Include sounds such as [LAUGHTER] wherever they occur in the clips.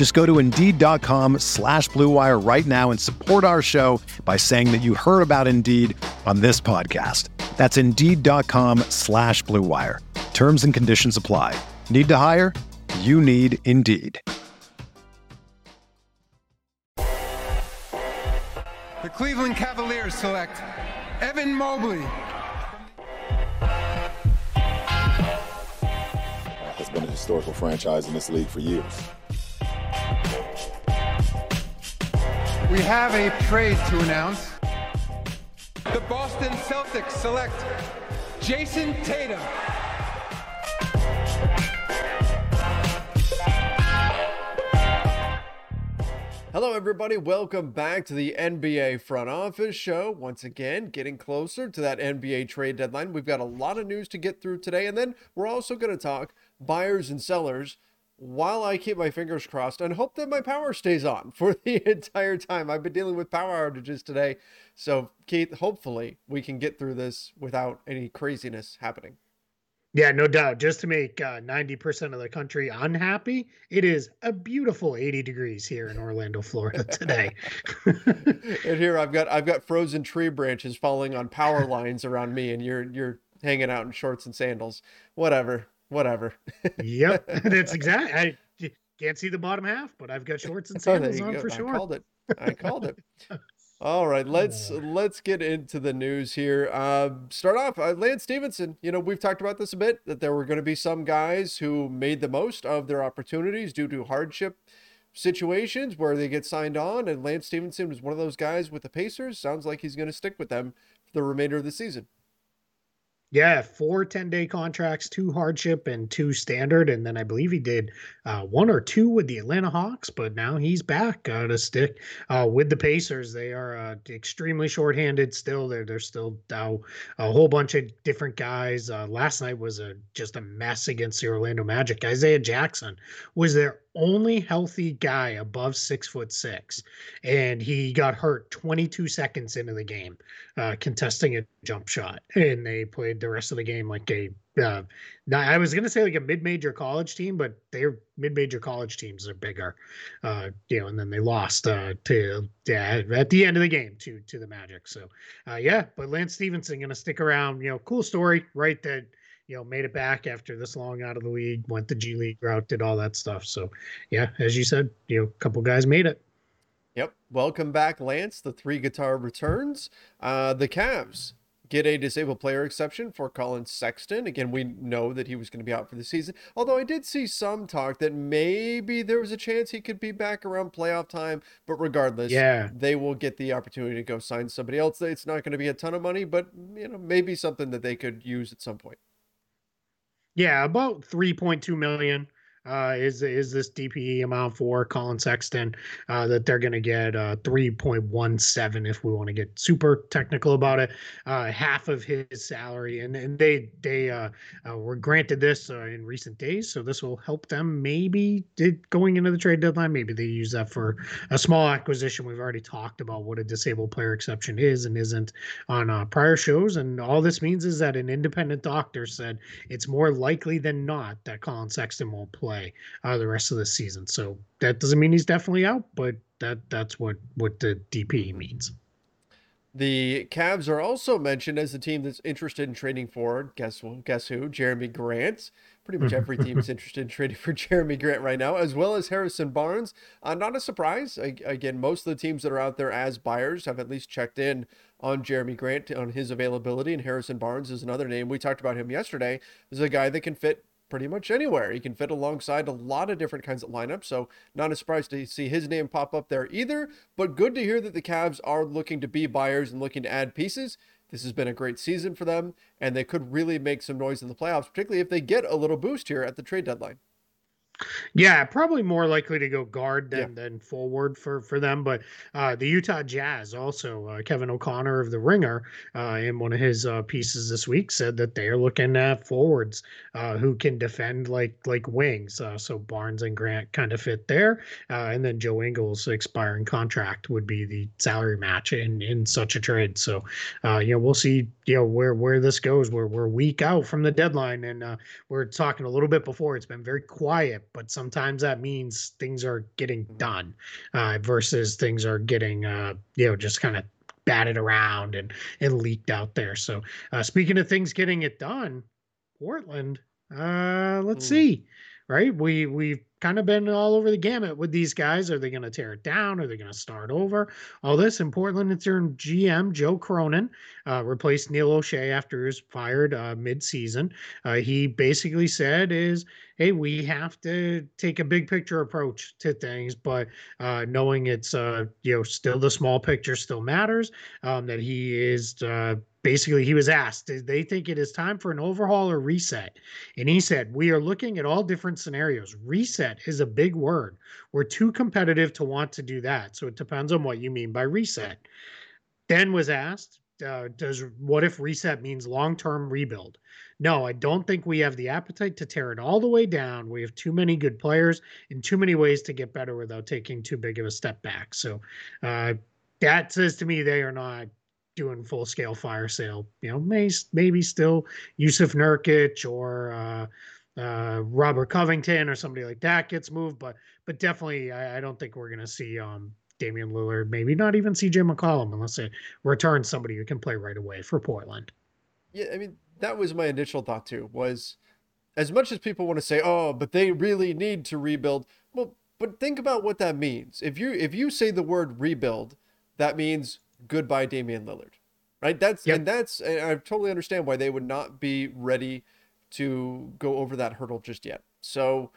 Just go to Indeed.com slash BlueWire right now and support our show by saying that you heard about Indeed on this podcast. That's Indeed.com slash BlueWire. Terms and conditions apply. Need to hire? You need Indeed. The Cleveland Cavaliers select Evan Mobley. Has been a historical franchise in this league for years. We have a trade to announce. The Boston Celtics select Jayson Tatum. Hello, everybody. Welcome back to the NBA Front Office Show. Once again, getting closer to that NBA trade deadline. We've got a lot of news to get through today, and then we're also going to talk buyers and sellers while I keep my fingers crossed and hope that my power stays on [LAUGHS] for the entire time. I've been dealing with power outages today. So, Keith, hopefully we can get through this without any craziness happening. Yeah, no doubt. Just to make uh, 90% of the country unhappy, it is a beautiful 80 degrees here in Orlando, Florida today. [LAUGHS] and here I've got I've got frozen tree branches falling on power [LAUGHS] lines around me and you're you're hanging out in shorts and sandals. Whatever. Whatever. yep. [LAUGHS] [LAUGHS] That's exactly I can't see the bottom half, but I've got shorts and oh, sandals on go. for sure. I called it. I called it. [LAUGHS] All right, let's let's get into the news here. Uh, start off, uh, Lance Stephenson. You know, we've talked about this a bit that there were going to be some guys who made the most of their opportunities due to hardship situations where they get signed on, and Lance Stephenson was one of those guys with the Pacers. Sounds like he's going to stick with them for the remainder of the season. Yeah, four 10 day contracts, two hardship and two standard. And then I believe he did uh, one or two with the Atlanta Hawks, but now he's back uh, to stick uh, with the Pacers. They are uh, extremely shorthanded still. They're, they're still a whole bunch of different guys. Uh, last night was a just a mess against the Orlando Magic. Isaiah Jackson was their only healthy guy above six foot six, and he got hurt 22 seconds into the game, uh, contesting a jump shot, and they played the rest of the game like a. Uh, I was gonna say like a mid-major college team, but their mid-major college teams are bigger, uh, you know. And then they lost uh, to yeah at the end of the game to to the Magic. So uh, yeah, but Lance Stephenson gonna stick around. You know, cool story, right? That you know, made it back after this long out of the league, went the G League route, did all that stuff. So, yeah, as you said, you know, a couple guys made it. Yep. Welcome back, Lance. The three guitar returns. Uh, the Cavs get a disabled player exception for Collin Sexton. Again, we know that he was going to be out for the season. Although I did see some talk that maybe there was a chance he could be back around playoff time. But regardless, yeah, they will get the opportunity to go sign somebody else. It's not going to be a ton of money, but you know, maybe something that they could use at some point. Yeah, about 3.2 million uh, is is this DPE amount for Collin Sexton uh, that they're going to get uh, 3.17 if we want to get super technical about it, uh, half of his salary, and and they they uh, uh, were granted this in recent days, so this will help them maybe going into the trade deadline. Maybe they use that for a small acquisition. We've already talked about what a disabled player exception is and isn't on prior shows, and all this means is that an independent doctor said it's more likely than not that Collin Sexton won't play play uh, the rest of the season. So that doesn't mean he's definitely out, but that that's what what the DP means. The Cavs are also mentioned as the team that's interested in trading for guess guess who? Jerami Grant. Pretty much every team is [LAUGHS] interested in trading for Jerami Grant right now, as well as Harrison Barnes. Uh, not a surprise. I, again, most of the teams that are out there as buyers have at least checked in on Jerami Grant on his availability, and Harrison Barnes is another name. We talked about him yesterday. Is a guy that can fit pretty much anywhere. He can fit alongside a lot of different kinds of lineups, so not a surprise to see his name pop up there either. But good to hear that the Cavs are looking to be buyers and looking to add pieces. This has been a great season for them, and they could really make some noise in the playoffs, particularly if they get a little boost here at the trade deadline. Yeah, probably more likely to go guard than, yeah. than forward for, for them. But uh, the Utah Jazz also, uh, Kevin O'Connor of the Ringer, uh, in one of his uh, pieces this week, said that they are looking at forwards uh, who can defend like like wings. Uh, so Barnes and Grant kind of fit there, and then Joe Ingles' expiring contract would be the salary match in in such a trade. So you know we'll see you know where where this goes. We're we're week out from the deadline, and we're talking a little bit before. It's been very quiet but sometimes that means things are getting mm-hmm. done uh, versus things are getting, uh, you know, just kind of batted around and, and leaked out there. So, uh, speaking of things getting it done, Portland, uh, let's mm. see, right? We, we've kind of been all over the gamut with these guys. Are they going to tear it down? Are they going to start over? All this in Portland, it's their GM Joe Cronin uh, replaced Neil Olshey after he was fired uh, mid-season. Uh, he basically said is, hey, we have to take a big picture approach to things, but uh, knowing it's uh, you know still the small picture still matters. Um, that he is uh, basically he was asked they think it is time for an overhaul or reset and he said we are looking at all different scenarios reset is a big word we're too competitive to want to do that so it depends on what you mean by reset then was asked uh, does what if reset means long-term rebuild? No i don't think we have the appetite to tear it all the way down. We have too many good players and too many ways to get better without taking too big of a step back. So uh, that says to me they are not doing full scale fire sale. You know, may, maybe still Jusuf Nurkic or uh, uh, Robert Covington or somebody like that gets moved, but but definitely I, I don't think we're gonna see um, Damian Lillard, maybe not even CJ McCollum unless they return somebody who can play right away for Portland. Yeah, I mean that was my initial thought too. Was as much as people want to say, oh, but they really need to rebuild. Well, but think about what that means. If you if you say the word rebuild, that means goodbye Damian Lillard. Right? That's yep. and that's and I totally understand why they would not be ready to go over that hurdle just yet. So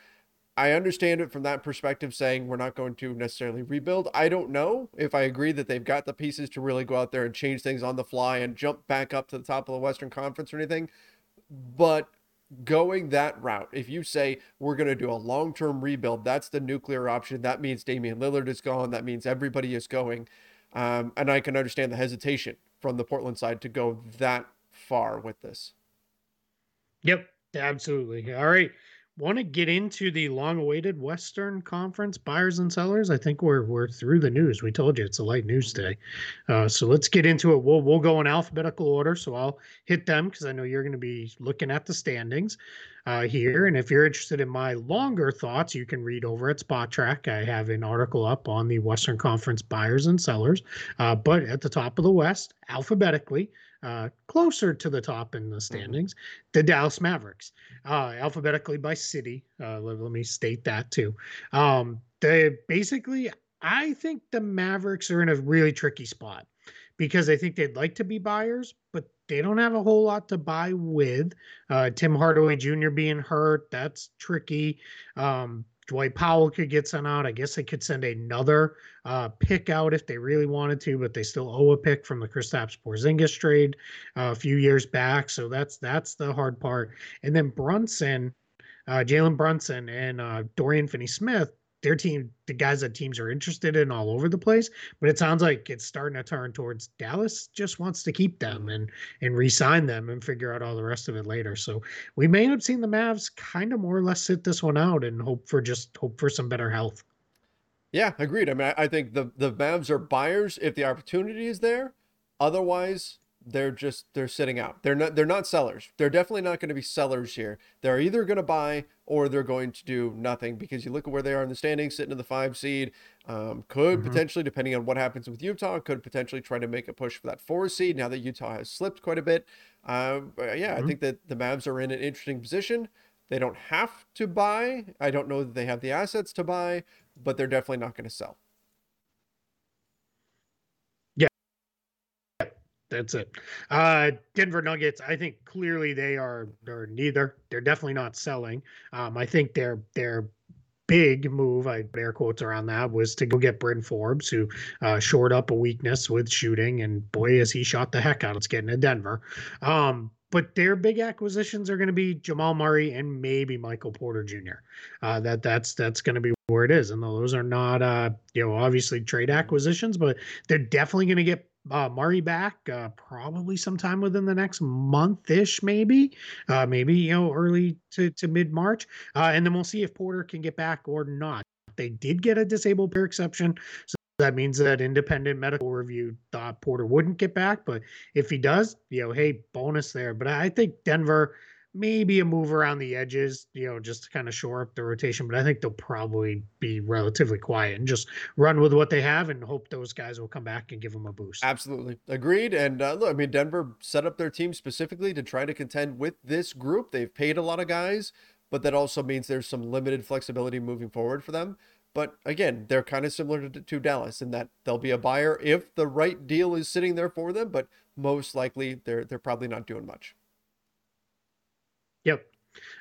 I understand it from that perspective, saying we're not going to necessarily rebuild. I don't know if I agree that they've got the pieces to really go out there and change things on the fly and jump back up to the top of the Western Conference or anything. But going that route, if you say we're going to do a long term rebuild, that's the nuclear option. That means Damian Lillard is gone. That means everybody is going. Um, and I can understand the hesitation from the Portland side to go that far with this. Yep, absolutely. All right. Want to get into the long-awaited Western Conference buyers and sellers? I think we're we're through the news. We told you it's a light news day, uh, so let's get into it. We'll we'll go in alphabetical order. So I'll hit them because I know you're going to be looking at the standings uh, here. And if you're interested in my longer thoughts, you can read over at Spotrac. I have an article up on the Western Conference buyers and sellers. Uh, but at the top of the West, alphabetically, uh, closer to the top in the mm-hmm. standings, the Dallas Mavericks, uh, alphabetically by city. Uh, let, let, me state that too. Um, they basically, I think the Mavericks are in a really tricky spot because I think they'd like to be buyers, but they don't have a whole lot to buy with. Uh, Tim Hardaway Jr. being hurt, that's tricky. Um, Dwight Powell could get sent out. I guess they could send another uh, pick out if they really wanted to, but they still owe a pick from the Kristaps Porzingis trade uh, a few years back. So that's that's the hard part. And then Brunson, uh, Jalen Brunson, and uh, Dorian Finney-Smith their team, the guys that teams are interested in all over the place. But it sounds like it's starting to turn towards Dallas just wants to keep them mm-hmm. and and re-sign them and figure out all the rest of it later. So we may end up seeing the Mavs kind of more or less sit this one out and hope for just hope for some better health. Yeah, agreed. I mean, I, I think the the Mavs are buyers if the opportunity is there. Otherwise, they're just they're sitting out. They're not they're not sellers. They're definitely not going to be sellers here. They're either going to buy or they're going to do nothing because you look at where they are in the standings, sitting in the five seed. Um, could mm-hmm. potentially, depending on what happens with Utah, could potentially try to make a push for that four seed. Now that Utah has slipped quite a bit, uh, yeah, mm-hmm. I think that the Mavs are in an interesting position. They don't have to buy. I don't know that they have the assets to buy, but they're definitely not going to sell. That's it. Uh, Denver Nuggets. I think clearly they are. They're neither. They're definitely not selling. Um, I think their their big move, I air quotes around that, was to go get Bryn Forbes, who uh, shored up a weakness with shooting, and boy, has he shot the heck out. It's getting to Denver. Um, but their big acquisitions are going to be Jamal Murray and maybe Michael Porter Jr. Uh, that that's that's going to be where it is, and those are not uh, you know obviously trade acquisitions, but they're definitely going to get uh, Murray back uh, probably sometime within the next month ish, maybe, uh, maybe you know early to, to mid March, uh, and then we'll see if Porter can get back or not. They did get a disabled player exception, so that means that independent medical review thought Porter wouldn't get back, but if he does, you know, hey, bonus there. But I think Denver maybe a move around the edges, you know, just to kind of shore up the rotation. But I think they'll probably be relatively quiet and just run with what they have and hope those guys will come back and give them a boost. Absolutely. Agreed. And uh, look, I mean, Denver set up their team specifically to try to contend with this group. They've paid a lot of guys, but that also means there's some limited flexibility moving forward for them. But again, they're kind of similar to, to Dallas in that they'll be a buyer if the right deal is sitting there for them, but most likely they're they're probably not doing much. Yep.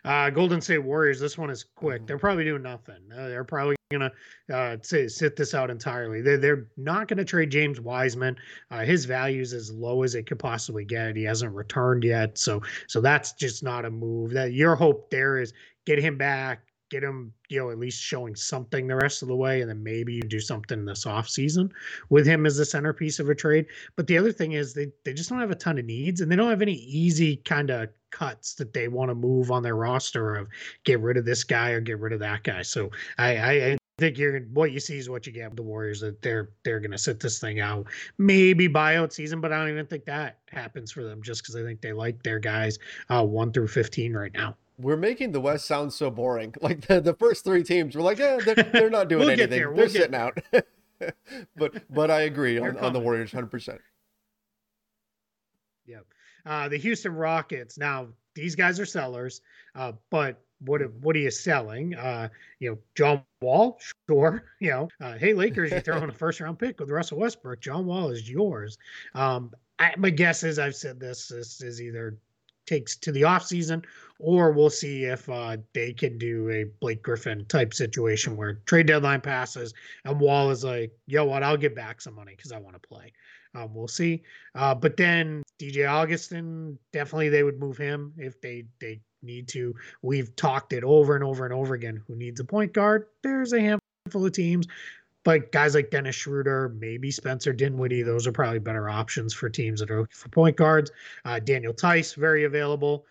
Uh, Golden State Warriors. This one is quick. Mm-hmm. They're probably doing nothing. Uh, they're probably gonna uh, sit, sit this out entirely. They're, they're not gonna trade James Wiseman. Uh, his value is as low as it could possibly get. He hasn't returned yet, so so that's just not a move. That your hope there is get him back, get him, you know, at least showing something the rest of the way, and then maybe you do something this off season with him as the centerpiece of a trade. But the other thing is they they just don't have a ton of needs, and they don't have any easy kind of cuts that they want to move on their roster of get rid of this guy or get rid of that guy. So I, I, I think you're what you see is what you get with the Warriors that they're they're gonna sit this thing out. Maybe buyout season, but I don't even think that happens for them just because I think they like their guys uh, one through fifteen right now we're making the West sound so boring. [LAUGHS] Like the, the first three teams, we're like, yeah, they're, they're not [LAUGHS] doing we'll anything. We'll they're sitting out. [LAUGHS] but but I agree on, on the Warriors, hundred percent. Yep. Uh, the Houston Rockets. Now these guys are sellers, uh, but what what are you selling? Uh, you know, John Wall, sure. You know, uh, hey Lakers, you're throwing a first round pick with Russell Westbrook. John Wall is yours. Um, I, my guess is I've said this. This is either takes to the off season, or we'll see if uh, they can do a Blake Griffin type situation where trade deadline passes and Wall is like, "Yo, what? I'll get back some money because I want to play." Um, we'll see. Uh, but then DJ Augustin, definitely they would move him if they they need to. We've talked it over and over and over again. Who needs a point guard? There's a handful of teams. But guys like Dennis Schroeder, maybe Spencer Dinwiddie, those are probably better options for teams that are looking for point guards. Uh, Daniel Theis, very available.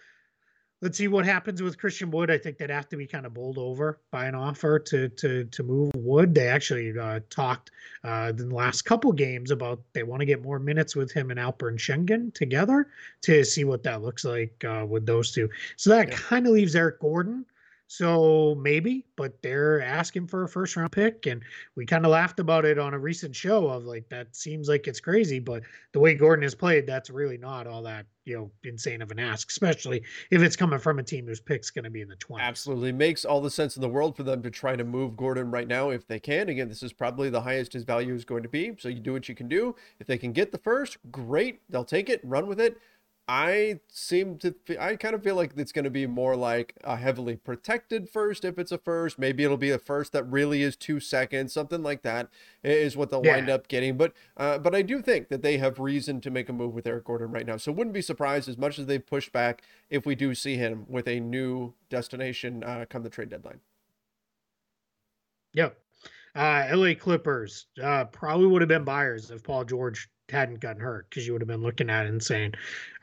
Let's see what happens with Christian Wood. I think they'd have to be kind of bowled over by an offer to to to move Wood. They actually uh, talked uh, in the last couple games about they want to get more minutes with him and Alperen Sengun together to see what that looks like uh, with those two. So that yeah. kind of leaves Eric Gordon so maybe, but they're asking for a first round pick. And we kind of laughed about it on a recent show of like, that seems like it's crazy, but the way Gordon has played, that's really not all that, you know, insane of an ask, especially if it's coming from a team whose pick's going to be in the 20s. Absolutely. Makes all the sense in the world for them to try to move Gordon right now if they can. Again, this is probably the highest his value is going to be. So you do what you can do. If they can get the first, great. They'll take it, run with it. I seem to, I kind of feel like it's going to be more like a heavily protected first if it's a first. Maybe it'll be a first that really is two seconds, something like that is what they'll yeah. wind up getting. But, uh, but I do think that they have reason to make a move with Eric Gordon right now. So wouldn't be surprised as much as they've pushed back if we do see him with a new destination uh, come the trade deadline. Yep. Uh, LA Clippers uh, probably would have been buyers if Paul George hadn't gotten hurt because you would have been looking at it and saying,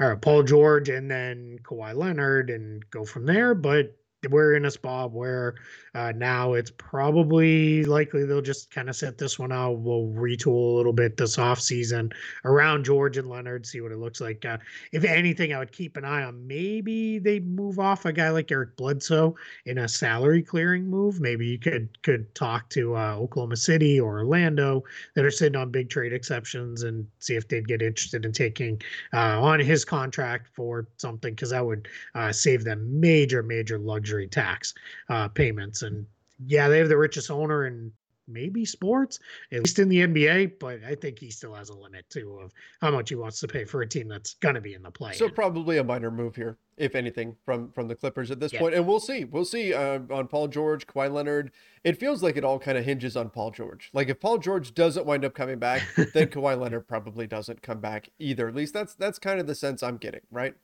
all right, Paul George and then Kawhi Leonard and go from there. But we're in a spot where uh, now it's probably likely they'll just kind of set this one out. We'll retool a little bit this off season around George and Leonard, see what it looks like. Uh, if anything, I would keep an eye on maybe they move off a guy like Eric Bledsoe in a salary clearing move. Maybe you could could talk to uh, Oklahoma City or Orlando that are sitting on big trade exceptions and see if they'd get interested in taking uh, on his contract for something because that would uh, save them major major luxury luxury tax uh, payments. And yeah, they have the richest owner in maybe sports, at least in the NBA, but I think he still has a limit too of how much he wants to pay for a team that's going to be in the play. So probably a minor move here, if anything, from from the Clippers at this yeah. point. And we'll see. We'll see uh, on Paul George, Kawhi Leonard. It feels like it all kind of hinges on Paul George. Like if Paul George doesn't wind up coming back, then [LAUGHS] Kawhi Leonard probably doesn't come back either. At least that's that's kind of the sense I'm getting, right?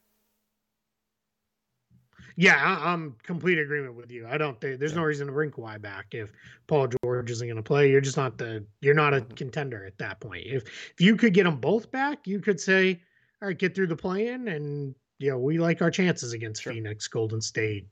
Yeah, I, am complete agreement with you. I don't think there's yeah. no reason to bring Kawhi back if Paul George isn't going to play. You're just not the you're not a mm-hmm. contender at that point. If if you could get them both back, you could say, all right, get through the play-in, and you know we like our chances against sure. Phoenix, Golden State,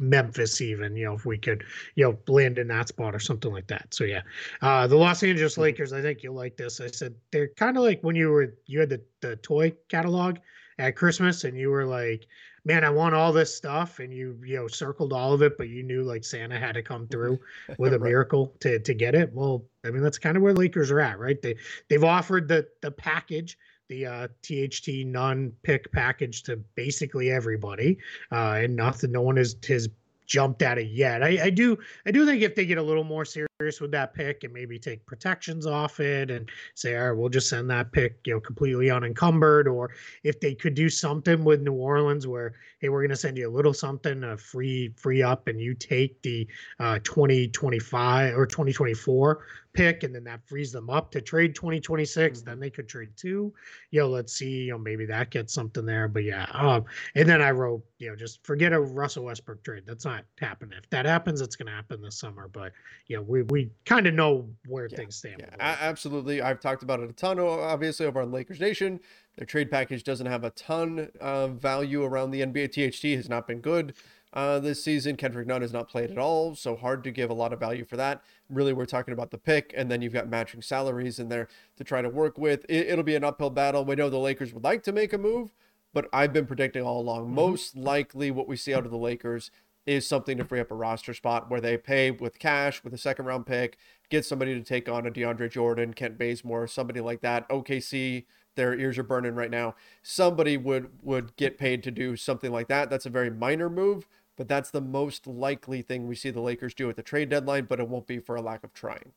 Memphis, even you know if we could you know land in that spot or something like that. So yeah, uh, the Los Angeles mm-hmm. Lakers. I think you'll like this. I said they're kind of like when you were you had the the toy catalog at Christmas and you were like man, I want all this stuff, and you you know circled all of it, but you knew like Santa had to come through [LAUGHS] with a right. miracle to to get it. Well, I mean that's kind of where Lakers are at, right? They they've offered the the package. The uh, THT non-pick package to basically everybody, uh, and nothing. No one has has jumped at it yet. I, I do I do think if they get a little more serious with that pick and maybe take protections off it and say, all right, we'll just send that pick, you know, completely unencumbered, or if they could do something with New Orleans where, hey, we're going to send you a little something, a free free up, and you take the uh, 2025 or 2024 pick and then that frees them up to trade 2026 then they could trade two. You know let's see you know maybe that gets something there but yeah um and then i wrote you know just forget a russell westbrook trade that's not happening. If that happens it's going to happen this summer but you know we, we kind of know where yeah, things stand yeah, absolutely i've talked about it a ton obviously over on lakers nation their trade package doesn't have a ton of value around the nba tht has not been good uh, this season. Kendrick Nunn has not played at all, so hard to give a lot of value for that. Really, we're talking about the pick, and then you've got matching salaries in there to try to work with. It, will be an uphill battle. We know the Lakers would like to make a move, but I've been predicting all along. Mm-hmm. Most likely, what we see out of the Lakers is something to free up a roster spot where they pay with cash, with a second round pick, get somebody to take on a DeAndre Jordan, Kent Bazemore, somebody like that. OKC their ears are burning right now. Somebody would would get paid to do something like that. That's a very minor move, but that's the most likely thing we see the Lakers do at the trade deadline, but it won't be for a lack of trying.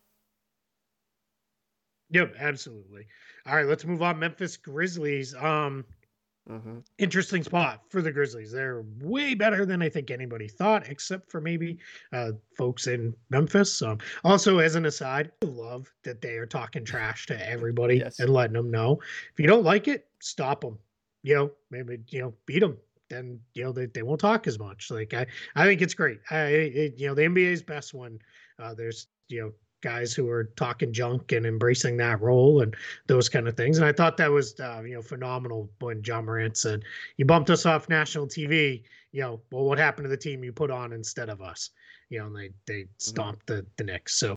Yep, absolutely. All right, let's move on. Memphis Grizzlies. Um, mm-hmm. interesting spot for the Grizzlies. They're way better than I think anybody thought, except for maybe uh, folks in Memphis. Um, also, as an aside, I love that they are talking trash to everybody yes. and letting them know if you don't like it, stop them. You know, maybe you know, beat them then you know they, they won't talk as much. Like I I think it's great. I it, you know the NBA's best when uh, there's you know guys who are talking junk and embracing that role and those kind of things. And I thought that was uh, you know phenomenal when Ja Morant said, "You bumped us off national TV." You know, well, what happened to the team you put on instead of us? You know, and they they mm-hmm. stomped mm-hmm. the the Knicks. So,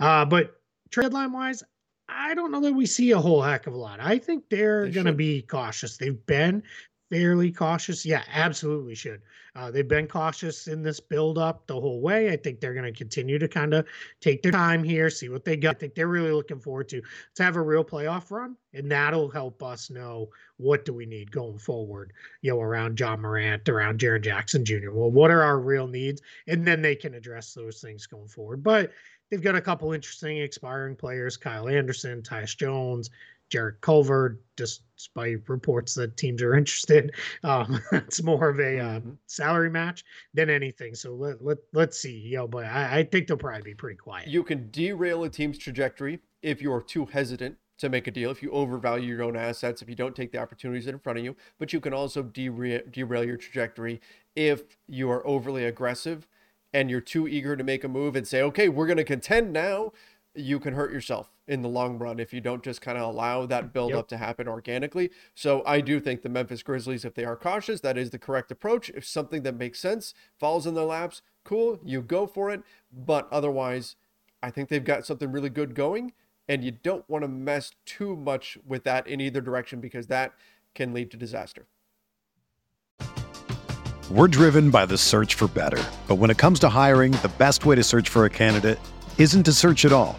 uh, but trade line wise. I don't know that we see a whole heck of a lot. I think they're they going to be cautious. They've been fairly cautious? Yeah, absolutely should. Uh, they've been cautious in this build up the whole way. I think they're going to continue to kind of take their time here, see what they got. I think they're really looking forward to to have a real playoff run, and that'll help us know what do we need going forward. You know, around Ja Morant, around Jaren Jackson Jr. Well, what are our real needs, and then they can address those things going forward. But they've got a couple interesting expiring players: Kyle Anderson, Tyus Jones. Jarrett Culver, despite reports that teams are [LAUGHS] interested. Um, it's more of a uh, salary match than anything. So let, let, let's see. You know, but I, I think they'll probably be pretty quiet. You can derail a team's trajectory if you're too hesitant to make a deal, if you overvalue your own assets, if you don't take the opportunities in front of you, but you can also derail, derail your trajectory if you are overly aggressive and you're too eager to make a move and say, okay, we're going to contend now. You can hurt yourself in the long run if you don't just kind of allow that build Yep. up to happen organically. So I do think the Memphis Grizzlies, if they are cautious, that is the correct approach. If something that makes sense falls in their laps, cool, you go for it. But otherwise, I think they've got something really good going, and you don't want to mess too much with that in either direction because that can lead to disaster. We're driven by the search for better. But when it comes to hiring, the best way to search for a candidate isn't to search at all.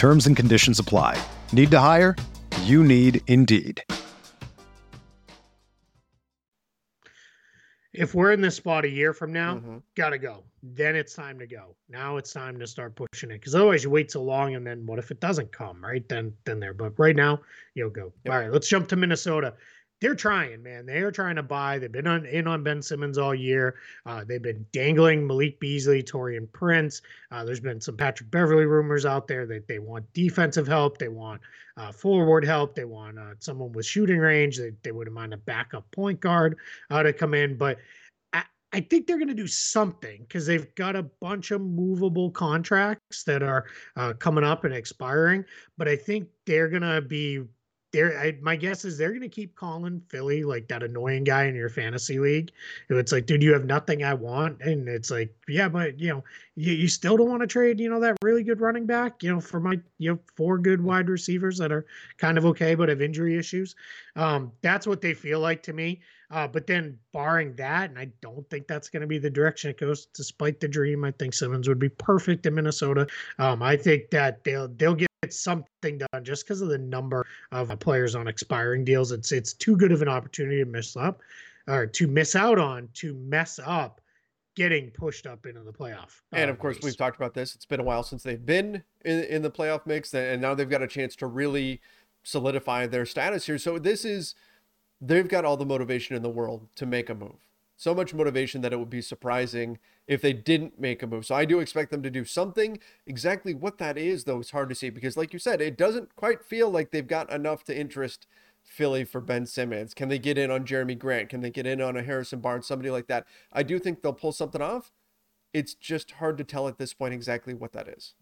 Terms and conditions apply. Need to hire? You need Indeed. If we're in this spot a year from now, Mhm. gotta go. Then it's time to go. Now it's time to start pushing it. Because otherwise you wait so long and then what if it doesn't come, right? Then then there. But right now, you'll go. Yep. All right, let's jump to Minnesota. They're trying, man. They are trying to buy. They've been on in on Ben Simmons all year. Uh, they've been dangling Malik Beasley, Taurean Prince. Uh, there's been some Patrick Beverley rumors out there that they want defensive help. They want uh, forward help. They want uh, someone with shooting range. They, they wouldn't mind a backup point guard uh, to come in. But I, I think they're going to do something because they've got a bunch of movable contracts that are uh, coming up and expiring. But I think they're going to be there. I, my guess is they're going to keep calling Philly like that annoying guy in your fantasy league. It's like, dude, you have nothing I want, and it's like, yeah, but you know, you, you still don't want to trade, you know, that really good running back, you know, for my you know four good wide receivers that are kind of okay but have injury issues. Um, that's what they feel like to me. Uh, but then, barring that, and I don't think that's going to be the direction it goes. Despite the dream, I think Simmons would be perfect in Minnesota. Um, I think that they'll they'll get something done just because of the number of uh, players on expiring deals. It's it's too good of an opportunity to miss up, or to miss out on to mess up getting pushed up into the playoff. And uh, of course, race. we've talked about this. It's been a while since they've been in, in the playoff mix, and now they've got a chance to really solidify their status here. So this is, they've got all the motivation in the world to make a move. So much motivation that it would be surprising if they didn't make a move. So I do expect them to do something. Exactly what that is, though, it's hard to see because, like you said, it doesn't quite feel like they've got enough to interest Philly for Ben Simmons. Can they get in on Jerami Grant? Can they get in on a Harrison Barnes? Somebody like that. I do think they'll pull something off it's just hard to tell at this point exactly what that is.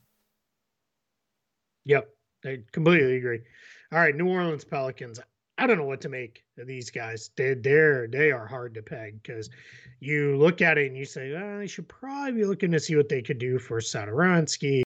Yep, I completely agree. All right, New Orleans Pelicans. I don't know what to make of these guys. They they're they are hard to peg because you look at it and you say, oh, they should probably be looking to see what they could do for Satoransky,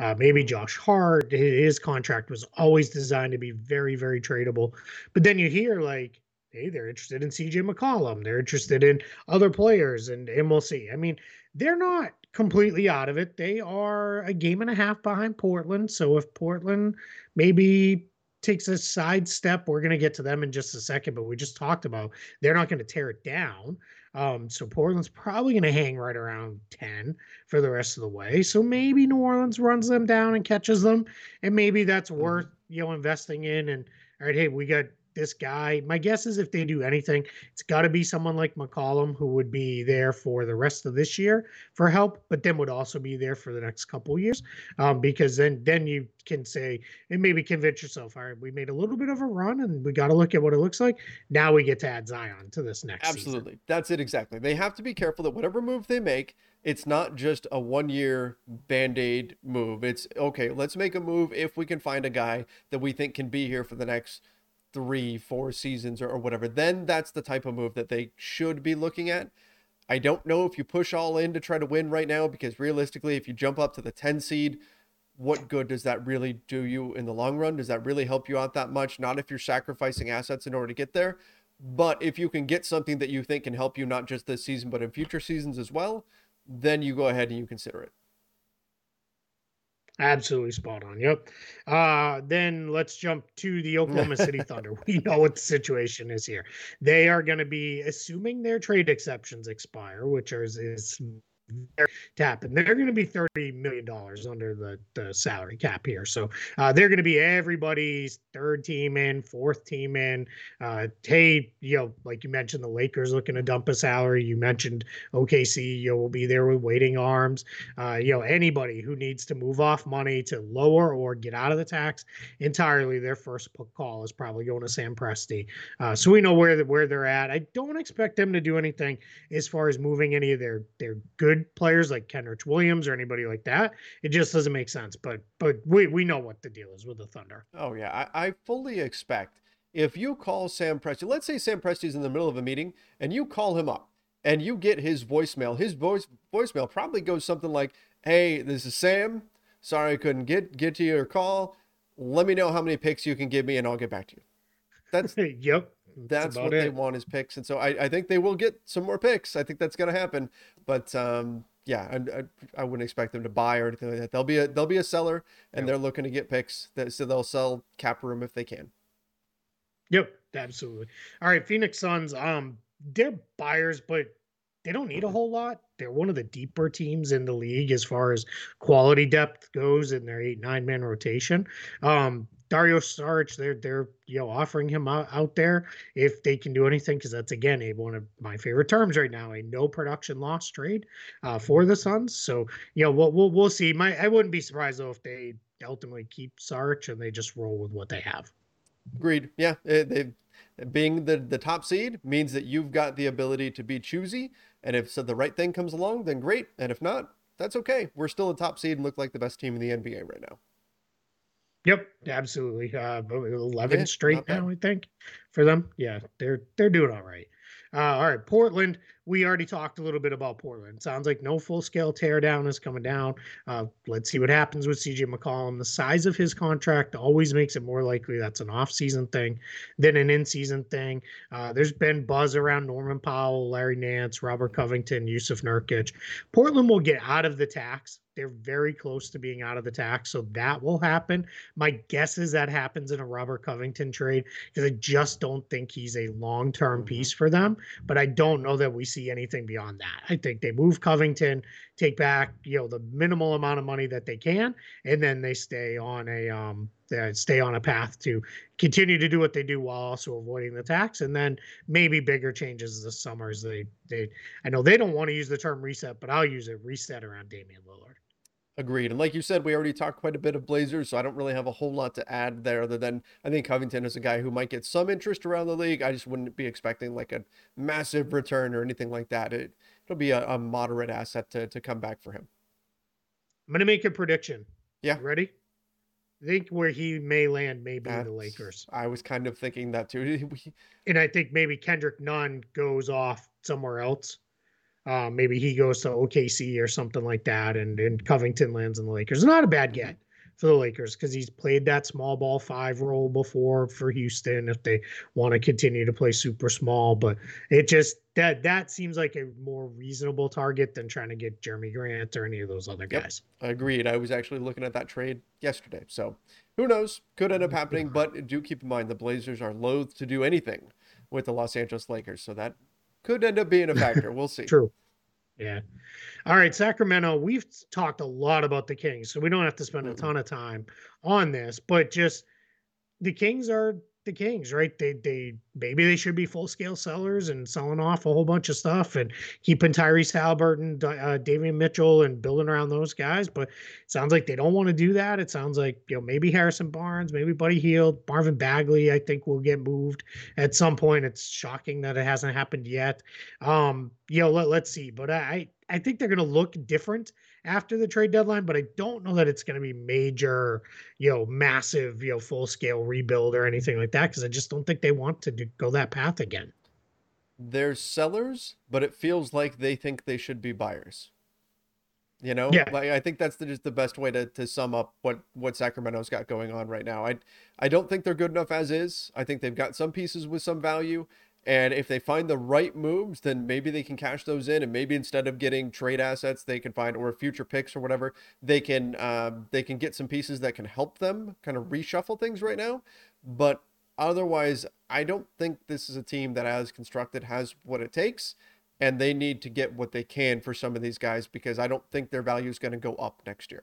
uh, maybe Josh Hart. His contract was always designed to be very very tradable, but then you hear like, hey, they're interested in CJ McCollum. They're interested in other players, and and we'll see. I mean, they're not completely out of it. They are a game and a half behind Portland. So if Portland maybe takes a side step, we're going to get to them in just a second. But we just talked about they're not going to tear it down. Um, so Portland's probably going to hang right around 10 for the rest of the way. So maybe New Orleans runs them down and catches them. And maybe that's worth, you know, investing in. And all right, hey, we got this guy. My guess is if they do anything, it's got to be someone like McCollum who would be there for the rest of this year for help, but then would also be there for the next couple years. Um, because then then you can say and maybe convince yourself, all right, we made a little bit of a run and we got to look at what it looks like. Now we get to add Zion to this next Absolutely. That's it exactly. They have to be careful that whatever move they make, it's not just a one year band aid move. It's okay, let's make a move if we can find a guy that we think can be here for the next three, four seasons or, or whatever. Then that's the type of move that they should be looking at. I don't know if you push all in to try to win right now because realistically, if you jump up to the 10 seed, what good does that really do you in the long run? Does that really help you out that much? Not if you're sacrificing assets in order to get there, but if you can get something that you think can help you not just this season, but in future seasons as well, then you go ahead and you consider it. Absolutely spot on. Yep. Uh, then let's jump to the Oklahoma City [LAUGHS] Thunder. We know what the situation is here. They are going to be assuming their trade exceptions expire, which is, is to happen. They're going to be $30 million under the, the salary cap here. So uh, they're going to be everybody's third team in, fourth team in. Uh, hey, you know, like you mentioned, the Lakers looking to dump a salary. You mentioned OKC, you know, will be there with waiting arms. Uh, you know, anybody who needs to move off money to lower or get out of the tax entirely, their first call is probably going to Sam Presti. Uh, so we know where, the, where they're at. I don't expect them to do anything as far as moving any of their, their good players like Kenrich Williams or anybody like that. It just doesn't make sense. But but we we know what the deal is with the Thunder. Oh yeah, I, I fully expect if you call Sam Presti, let's say Sam Presti's in the middle of a meeting and you call him up and you get his voicemail, his voice voicemail probably goes something like, "Hey, this is Sam. Sorry I couldn't get get to your call. Let me know how many picks you can give me and I'll get back to you." That's [LAUGHS] yep. That's, what it. they want is picks, and so I, I think they will get some more picks. I think that's going to happen, but um, yeah, I, I, I, wouldn't expect them to buy or anything like that. They'll be a they'll be a seller, and yep. they're looking to get picks. That so they'll sell cap room if they can. Yep, absolutely. All right, Phoenix Suns. Um, they're buyers, but they don't need a whole lot. They're one of the deeper teams in the league as far as quality depth goes in their eight nine man rotation. Um, Dario Saric, they're they're you know offering him out, out there if they can do anything because that's again a one of my favorite terms right now, a no production loss trade uh, for the Suns. So you know we'll we'll, we'll see. My I wouldn't be surprised though if they ultimately keep Saric and they just roll with what they have. Agreed. Yeah, eh, they being the the top seed means that you've got the ability to be choosy, and if so the right thing comes along, then great, and if not, that's okay. We're still a top seed and look like the best team in the NBA right now. Yep, absolutely. Uh, eleven yeah, straight now, I think, for them. Yeah, they're they're doing all right. Uh, all right, Portland. We already talked a little bit about Portland. Sounds like no full scale teardown is coming down. Uh, let's see what happens with CJ McCollum. The size of his contract always makes it more likely that's an off season thing than an in season thing. Uh, there's been buzz around Norman Powell, Larry Nance, Robert Covington, Jusuf Nurkic. Portland will get out of the tax they're very close to being out of the tax, so that will happen. My guess is that happens in a Robert Covington trade because I just don't think he's a long term mm-hmm. piece for them. But I don't know that we see anything beyond that. I think they move Covington, take back you know the minimal amount of money that they can, and then they stay on a um stay on a path to continue to do what they do while also avoiding the tax, and then maybe bigger changes this summer as they they. I know they don't want to use the term reset, but I'll use it reset around Damian Lillard. Agreed. And like you said, we already talked quite a bit of Blazers, so I don't really have a whole lot to add there other than I think Covington is a guy who might get some interest around the league. I just wouldn't be expecting like a massive return or anything like that. It, it'll be a, a moderate asset to, to come back for him. I'm going to make a prediction. Yeah. Ready? I think where he may land may be That's, the Lakers. I was kind of thinking that too. [LAUGHS] and I think maybe Kendrick Nunn goes off somewhere else. Uh, maybe he goes to OKC or something like that, and, and Covington lands in the Lakers. Not a bad get for the Lakers because he's played that small ball five role before for Houston if they want to continue to play super small. But it just that that seems like a more reasonable target than trying to get Jerami Grant or any of those other guys. Yep, agreed. I was actually looking at that trade yesterday. So who knows? Could end up mm-hmm. happening, but do keep in mind the Blazers are loath to do anything with the Los Angeles Lakers. So that could end up being a factor. We'll see. True. Yeah. All right, Sacramento. We've talked a lot about the Kings, so we don't have to spend a mm-hmm. ton of time on this, but just the Kings are the Kings, right? They they maybe they should be full scale sellers and selling off a whole bunch of stuff and keeping Tyrese Haliburton, uh, Davion Mitchell, and building around those guys. But it sounds like they don't want to do that. It sounds like you know maybe Harrison Barnes, maybe Buddy Hield, Marvin Bagley. I think will get moved at some point. It's shocking that it hasn't happened yet. Um, you know, let, let's see. But I I think they're going to look different after the trade deadline, but I don't know that it's going to be major, you know, massive, you know, full scale rebuild or anything like that because I just don't think they want to do, go that path again. They're sellers, but it feels like they think they should be buyers. You know, Yeah. like I think that's the, just the best way to, to sum up what what Sacramento's got going on right now. I I don't think they're good enough as is. I think they've got some pieces with some value, and if they find the right moves, then maybe they can cash those in, and maybe instead of getting trade assets, they can find or future picks or whatever, they can um, they can get some pieces that can help them kind of reshuffle things right now. But otherwise, I don't think this is a team that, as constructed, has what it takes and they need to get what they can for some of these guys because I don't think their value is going to go up next year.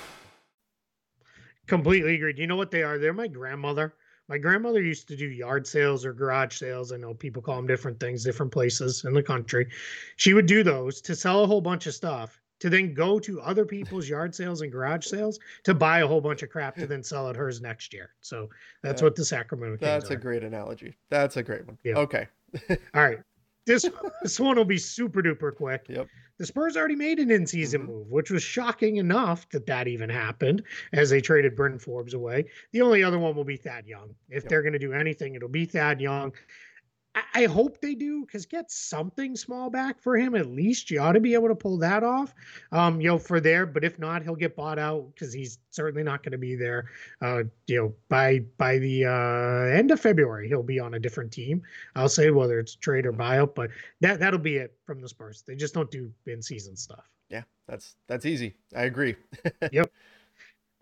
Completely agreed. Do you know what they are? They're my grandmother. My grandmother used to do yard sales or garage sales. I know people call them different things, different places in the country. She would do those to sell a whole bunch of stuff, to then go to other people's yard sales and garage sales to buy a whole bunch of crap to then sell at hers next year. So that's Yeah. what the Sacramento Kings That's are. a great analogy. That's a great one. Yeah. Okay. [LAUGHS] All right. This this one will be super duper quick. Yep. The Spurs already made an in-season Mhm. move, which was shocking enough that that even happened as they traded Brenton Forbes away. The only other one will be Thad Young. If Yep. they're going to do anything, it'll be Thad Young. I, I hope they do because get something small back for him at least. You ought to be able to pull that off, um, you know, for there. But if not, he'll get bought out because he's certainly not going to be there. Uh, you know, by by the uh, end of February, he'll be on a different team. I'll say whether it's trade or buyout, but that that'll be it from the Spurs. They just don't do in-season stuff. Yeah, that's that's easy. I agree. [LAUGHS] Yep.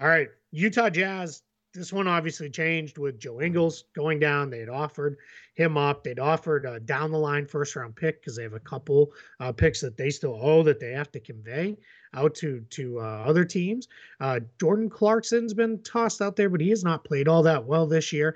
All right, Utah Jazz. This one obviously changed with Joe Ingles going down. They had offered him up. They'd offered a down the line first round pick because they have a couple uh, picks that they still owe that they have to convey out to to uh, other teams. Uh, Jordan Clarkson's been tossed out there, but he has not played all that well this year.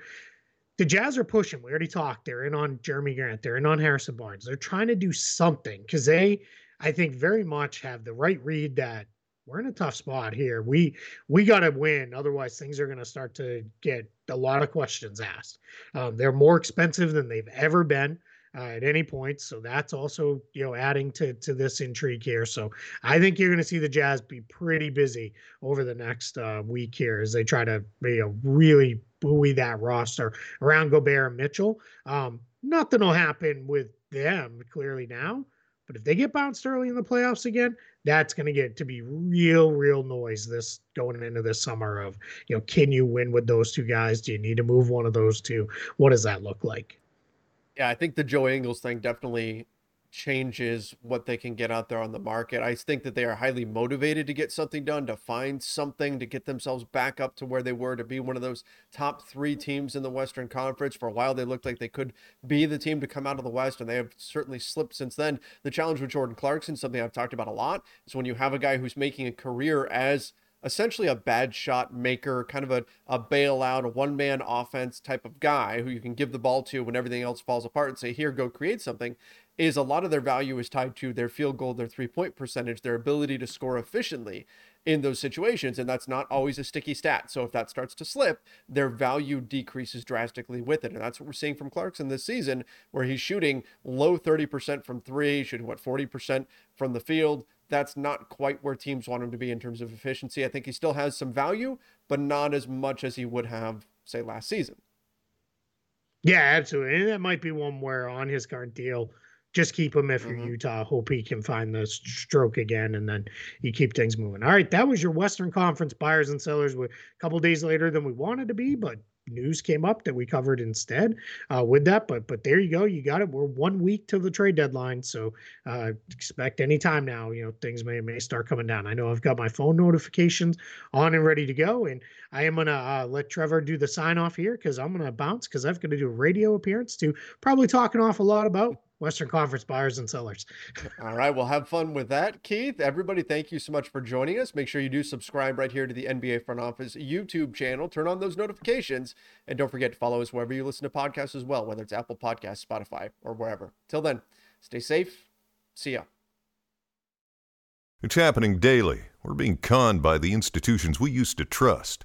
The Jazz are pushing. We already talked. They're in on Jerami Grant. They're in on Harrison Barnes. They're trying to do something because they, I think, very much have the right read that we're in a tough spot here. We we got to win, otherwise things are going to start to get a lot of questions asked. Um, they're more expensive than they've ever been uh, at any point, so that's also you know adding to to this intrigue here. So I think you're going to see the Jazz be pretty busy over the next uh, week here as they try to you know really buoy that roster around Gobert and Mitchell. Um, nothing will happen with them clearly now. But if they get bounced early in the playoffs again, that's going to get to be real, real noise this going into this summer of, you know, can you win with those two guys? Do you need to move one of those two? What does that look like? Yeah, I think the Joe Ingles thing definitely changes what they can get out there on the market. I think that they are highly motivated to get something done, to find something, to get themselves back up to where they were, to be one of those top three teams in the Western Conference. For a while, they looked like they could be the team to come out of the West, and they have certainly slipped since then. The challenge with Jordan Clarkson, something I've talked about a lot, is when you have a guy who's making a career as essentially a bad shot maker, kind of a, a bailout, a one man offense type of guy who you can give the ball to when everything else falls apart and say, here, go create something, is a lot of their value is tied to their field goal, their three point percentage, their ability to score efficiently in those situations. And that's not always a sticky stat. So if that starts to slip, their value decreases drastically with it. And that's what we're seeing from Clarkson this season, where he's shooting low 30% from three, shooting what, 40% from the field that's not quite where teams want him to be in terms of efficiency. I think he still has some value, but not as much as he would have, say, last season. Yeah, absolutely. And that might be one where on his current deal, just keep him if you're Mhm. Utah. Hope he can find the stroke again, and then you keep things moving. All right, that was your Western Conference buyers and sellers. We're a couple days later than we wanted to be, but news came up that we covered instead uh, with that. But but there you go, you got it. We're one week to the trade deadline, so uh, expect any time now. You know things may may start coming down. I know I've got my phone notifications on and ready to go, and I am gonna uh, let Trevor do the sign off here because I'm gonna bounce because I've got to do a radio appearance to probably talking off a lot about Western Conference buyers and sellers. [LAUGHS] All right, well, have fun with that, Keith. Everybody, thank you so much for joining us. Make sure you do subscribe right here to the NBA Front Office YouTube channel. Turn on those notifications, and don't forget to follow us wherever you listen to podcasts as well, whether it's Apple Podcasts, Spotify, or wherever. Till then, stay safe. See ya. It's happening daily. We're being conned by the institutions we used to trust.